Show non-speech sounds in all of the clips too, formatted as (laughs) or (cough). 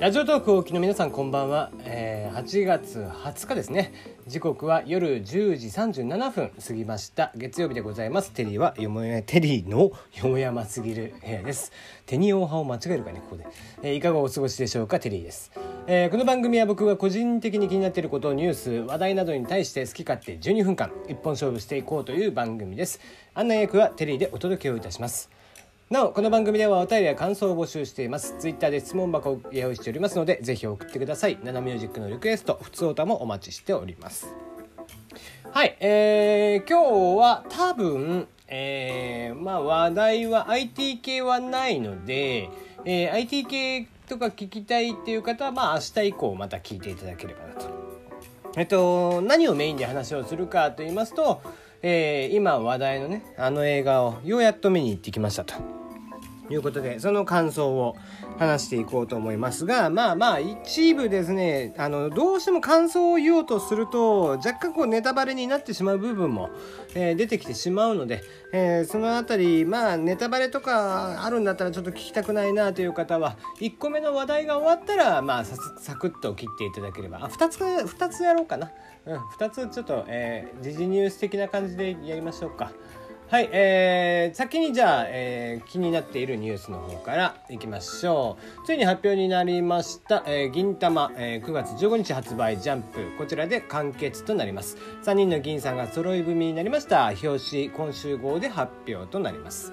ラジオトークをお聞きの皆さんこんばんは、えー、8月20日ですね。時刻は夜10時37分過ぎました。月曜日でございます。テリーはよもやテリーのよもやますぎる部屋です。テニオー派を間違えるかねここで、えー、いかがお過ごしでしょうかテリーです、えー、この番組は僕が個人的に気になっていることをニュース話題などに対して好き勝手12分間一本勝負していこうという番組です。案内役はテリーでお届けをいたします。なおこの番組ではお便りや感想を募集しています。ツイッターで質問箱を用意しておりますのでぜひ送ってください。ナナミュージックのリクエスト普通歌もお待ちしております。はいえー、今日は多分えー、まあ話題は IT 系はないので、えー、IT 系とか聞きたいっていう方はまあ明日以降また聞いていただければなと。えっと何をメインで話をするかと言いますとえー、今話題のねあの映画をようやっと見に行ってきましたと。いうことで、その感想を話していこうと思いますが、まあまあ、一部ですね、あの、どうしても感想を言おうとすると、若干こうネタバレになってしまう部分も、えー、出てきてしまうので、えー、そのあたり、まあ、ネタバレとかあるんだったらちょっと聞きたくないなという方は、1個目の話題が終わったら、まあ、サクッと切っていただければ、あ、2つ、2つやろうかな。うん、2つちょっと、えー、時事ニュース的な感じでやりましょうか。はい、えー、先にじゃあ、えー、気になっているニュースの方からいきましょう。ついに発表になりました、えー、銀玉、えー、9月15日発売ジャンプ、こちらで完結となります。3人の銀さんが揃い踏みになりました。表紙、今週号で発表となります。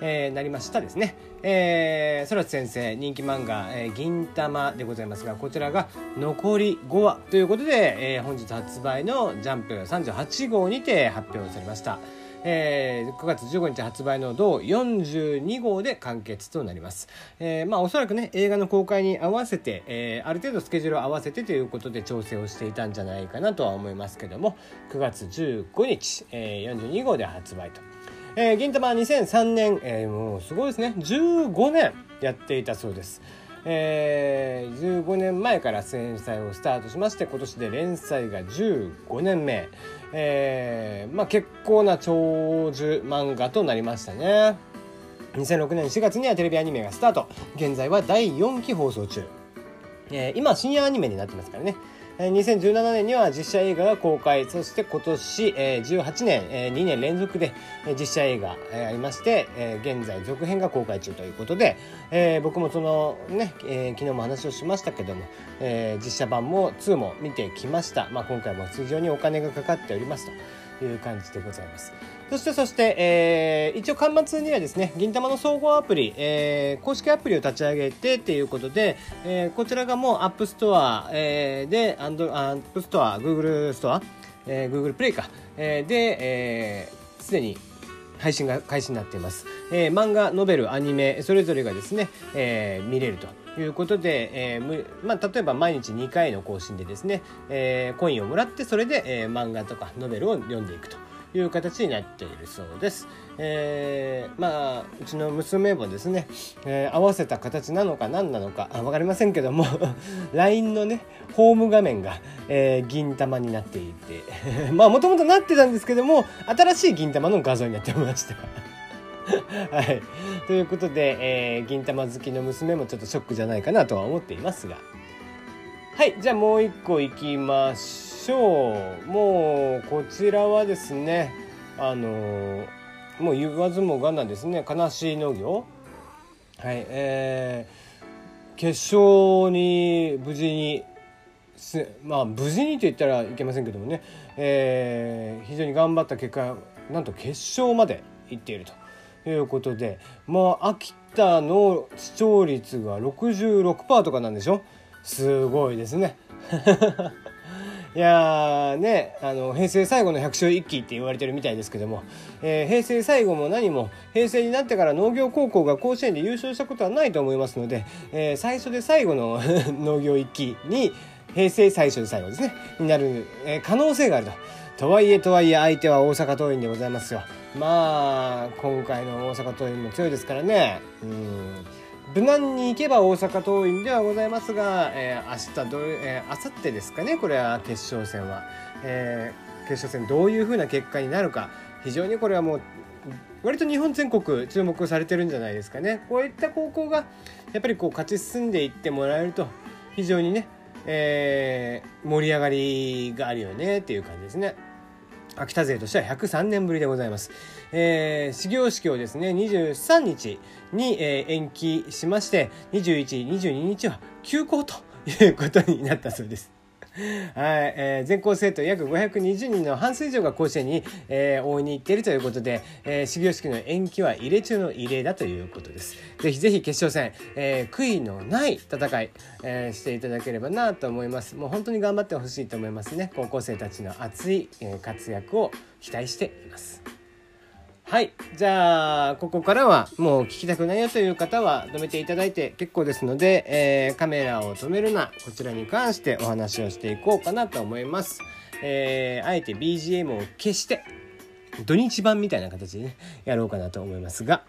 えー、なりましたですね。えー、空知先生人気漫画、えー、銀玉でございますが、こちらが残り5話ということで、えー、本日発売のジャンプ38号にて発表されました。えー、9月15日発売の同42号で完結となります。えー、まあおそらくね、映画の公開に合わせて、えー、ある程度スケジュールを合わせてということで調整をしていたんじゃないかなとは思いますけども、9月15日、えー、42号で発売と。えー、銀玉は2003年、えー、もうすごいですね。15年やっていたそうです。えー、15年前から連載をスタートしまして今年で連載が15年目、えー、まあ結構な長寿漫画となりましたね。2006年4月にはテレビアニメがスタート。現在は第4期放送中、えー、今深夜アニメになってますからね。2017年には実写映画が公開。そして今年18年2年連続で実写映画ありまして現在続編が公開中ということで僕もそのね昨日も話をしましたけども実写版も2も見てきました、まあ、今回も非常にお金がかかっておりますと。いう感じでございます。そしてそして、えー、一応端末にはですね、銀魂の総合アプリ、えー、公式アプリを立ち上げてっていうことで、えー、こちらがもう App Store、えー、で、 and App Store、Google Store、えー、Google プレイか、えー、で、えー、すでに配信が開始になっています。えー、漫画、ノベル、アニメ、それぞれがですね、えー、見れると。いうことで、えーまあ、例えば毎日2回の更新でですね、えー、コインをもらってそれで、えー、漫画とかノベルを読んでいくという形になっているそうです。えー、まあうちの娘もですね、えー、合わせた形なのか何なのか分かりませんけども (laughs) LINE のねホーム画面が、えー、銀玉になっていて (laughs) まあもともとなってたんですけども新しい銀玉の画像になっておりました。(laughs) はい、ということで、えー、銀玉好きの娘もちょっとショックじゃないかなとは思っていますが。はいじゃあもう一個いきましょう。もうこちらはですねあのー、もう言わずもがなですね悲しい農業。はいえー、決勝に無事にまあ無事にと言ったらいけませんけどもね、えー、非常に頑張った結果なんと決勝まで行っていると。ということでまあ秋田の視聴率が66%とかなんでしょ？すごいですね (laughs) いやねあの平成最後の百姓一揆って言われてるみたいですけども、えー、平成最後も何も平成になってから農業高校が甲子園で優勝したことはないと思いますので、えー、最初で最後の (laughs) 農業一揆に平成最初で最後ですねになる、えー、可能性があると。とはいえとはいえ相手は大阪桐蔭でございますよ。まあ今回の大阪桐蔭も強いですからね。うん無難に行けば大阪桐蔭ではございますが、えー、明日ど、えー、明後日ですかねこれは決勝戦は、えー、決勝戦どういうふうな結果になるか非常にこれはもう割と日本全国注目されてるんじゃないですかねこういった高校がやっぱりこう勝ち進んでいってもらえると非常にね、えー、盛り上がりがあるよねっていう感じですね。秋田勢としては103年ぶりでございます。えー、始業式をですね、23日に、えー、延期しまして、21、22日は休校ということになったそうです。はい、えー、全校生徒約520人の半数以上が甲子園に、えー、応援に行っているということで、えー、始業式の延期は異例中の異例だということです。ぜひぜひ決勝戦、えー、悔いのない戦い、えー、していただければなと思います。もう本当に頑張ってほしいと思いますね。高校生たちの熱い、えー、活躍を期待しています。はい。じゃあ、ここからはもう聞きたくないよという方は止めていただいて結構ですので、えー、カメラを止めるな、こちらに関してお話をしていこうかなと思います。えー、あえて BGM を消して、土日版みたいな形でね、やろうかなと思いますが、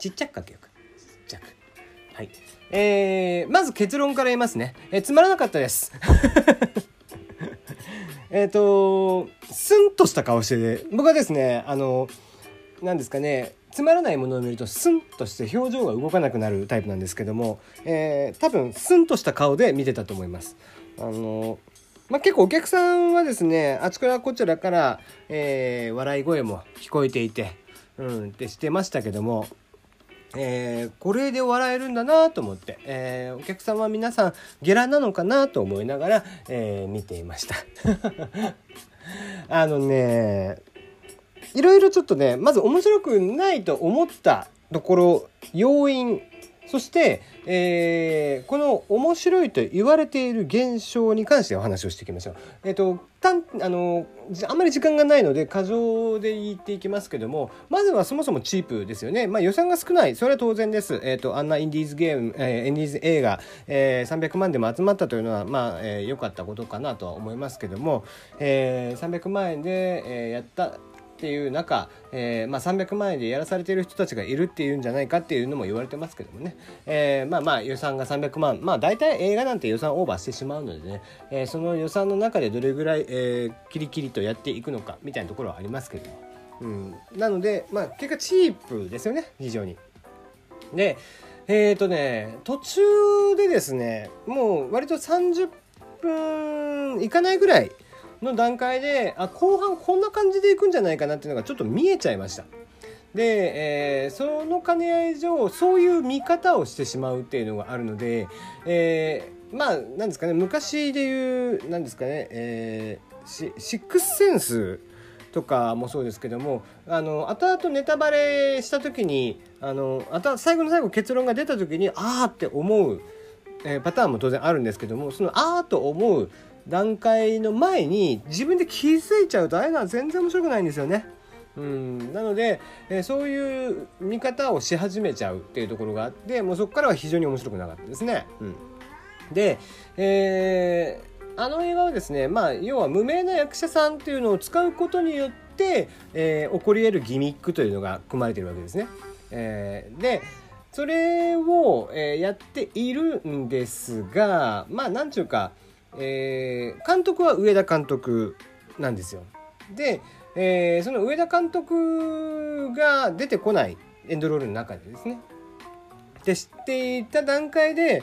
ちっちゃくかけようか。ちっちゃく。はい。えー、まず結論から言いますね。えー、つまらなかったです。(laughs) えっと、スンとした顔して、僕はですね、あの、何ですかねつまらないものを見るとスンとして表情が動かなくなるタイプなんですけども、えー、多分スンとした顔で見てたと思います。あのまあ、結構お客さんはですねあちこらこちらから、えー、笑い声も聞こえていてうんってしてましたけども、えー、これで笑えるんだなと思って、えー、お客さんは皆さんゲラなのかなと思いながら、えー、見ていました (laughs) あのねいろいろちょっとねまず面白くないと思ったところ要因そして、えー、この面白いと言われている現象に関してお話をしていきましょう。えっ、ー、と、たんあのあんまり時間がないので過剰で言っていきますけどもまずはそもそもチープですよね、まあ、予算が少ない。それは当然です、えーと、あんなインディーズゲーム、えー、インディーズ映画、えー、300万でも集まったというのはまあ良、えー、かったことかなとは思いますけども、えー、300万円で、えー、やったっていう中、えー、まあ、300万円でやらされている人たちがいるっていうんじゃないかっていうのも言われてますけどもね、えー、まあまあ予算が300万まあ大体映画なんて予算オーバーしてしまうのでね、えー、その予算の中でどれぐらい、えキリキリとやっていくのかみたいなところはありますけども、うん、なのでまあ結果チープですよね非常に。でえっ、とね途中でですねもう割と30分いかないぐらいの段階であ後半こんな感じでいくんじゃないかなっていうのがちょっと見えちゃいました。で、えー、その兼ね合い上そういう見方をしてしまうっていうのがあるので、えー、まあなんですかね昔で言うなんですかね、えー、シックスセンスとかもそうですけどもあの後々ネタバレした時にあのあと最後の最後結論が出た時にああって思う、えー、パターンも当然あるんですけどもそのああと思う段階の前に自分で気づいちゃうとああいうのは全然面白くないんですよね。うん、なので、えー、そういう見方をし始めちゃうっていうところがあってもうそこからは非常に面白くなかったですね。うん、で、えー、あの映画はですね、まあ、要は無名な役者さんっていうのを使うことによって、えー、起こり得るギミックというのが組まれてるわけですね。えー、でそれを、え、やっているんですがまあ何ていうかえー、監督は上田監督なんですよ。で、えー、その上田監督が出てこないエンドロールの中でですね。で知っていた段階で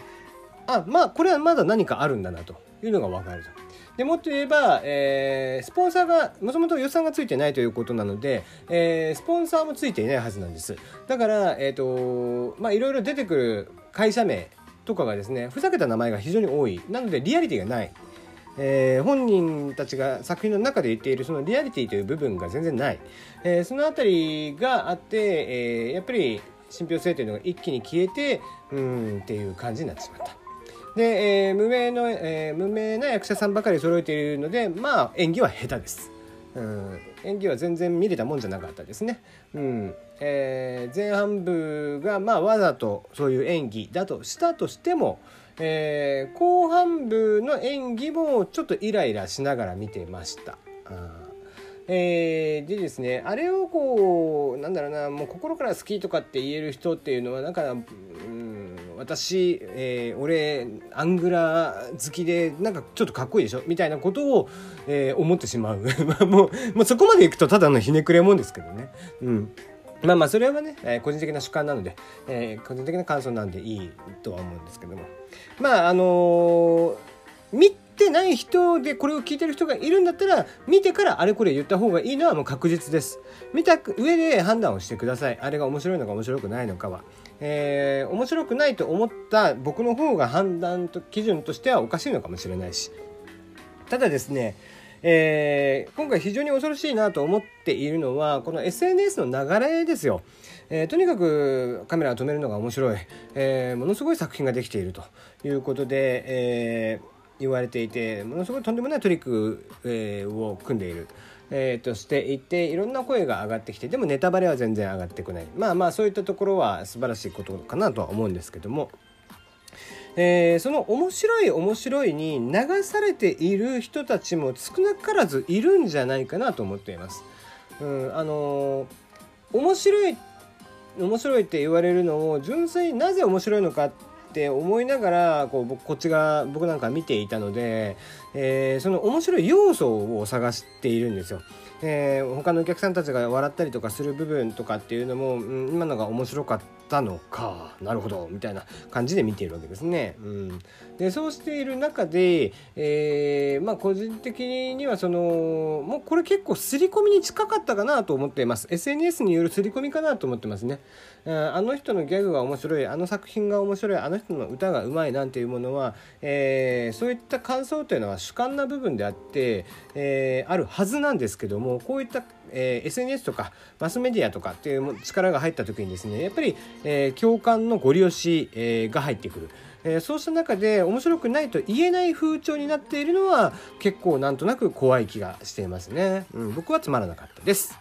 あまあこれはまだ何かあるんだなというのが分かると。でもっと言えば、えー、スポンサーがもともと予算がついてないということなので、えー、スポンサーもついていないはずなんですだから、えーとまあ、いろいろ出てくる会社名とかがですねふざけた名前が非常に多いなのでリアリティがない、えー、本人たちが作品の中で言っているそのリアリティという部分が全然ない、えー、その辺りがあって、え、やっぱり信憑性というのが一気に消えてうんっていう感じになってしまった。で、え、無名の、え、無名な役者さんばかり揃えているのでまあ演技は下手です。うん、演技は全然見れたもんじゃなかったですね。うんえー、前半部がまあわざとそういう演技だとしたとしても、えー、後半部の演技もちょっとイライラしながら見てました。えー、でですねあれをこうなんだろうなもう心から好きとかって言える人っていうのはなんか、うん、私、えー、俺アングラ好きでなんかちょっとかっこいいでしょみたいなことを、えー、思ってしまう。(laughs) もうもうそこまでいくとただのひねくれもんですけどね。うん。まあまあそれはね、えー、個人的な主観なので、えー、個人的な感想なんでいいとは思うんですけども。まああのー、見てない人でこれを聞いてる人がいるんだったら見てからあれこれ言った方がいいのはもう確実です。見た上で判断をしてください。あれが面白いのか面白くないのかは。えー、面白くないと思った僕の方が判断と基準としてはおかしいのかもしれないしただですねえー、今回非常に恐ろしいなと思っているのはこの SNS の流れですよ。えー、とにかくカメラを止めるのが面白い、えー、ものすごい作品ができているということで、え言われていてものすごいとんでもないトリック、えを組んでいる。えー、としていていろんな声が上がってきてでもネタバレは全然上がってこないまあまあそういったところは素晴らしいことかなとは思うんですけども。えー、その面白い面白いに流されている人たちも少なからずいるんじゃないかなと思っています。うん、あのー、面白い面白いって言われるのを純粋になぜ面白いのかって思いながらこう僕こっちが僕なんか見ていたので、えー、その面白い要素を探しているんですよ。えー、他のお客さんたちが笑ったりとかする部分とかっていうのも、うん、今のが面白かったのかなるほどみたいな感じで見ているわけですね。うん、でそうしている中で、えー、まあ個人的にはそのもうこれ結構刷り込みに近かったかなと思っています SNS による刷り込みかなと思ってますね。あの人のギャグが面白いあの作品が面白いあの人の歌がうまいなんていうものは、えー、そういった感想というのは主観な部分であって、えー、あるはずなんですけどもこういったえー、SNS とかマスメディアとかっていう力が入った時にですねやっぱり、えー、共感のご利用し、えー、が入ってくる。えー、そうした中で面白くないと言えない風潮になっているのは結構なんとなく怖い気がしていますね、うん、僕はつまらなかったです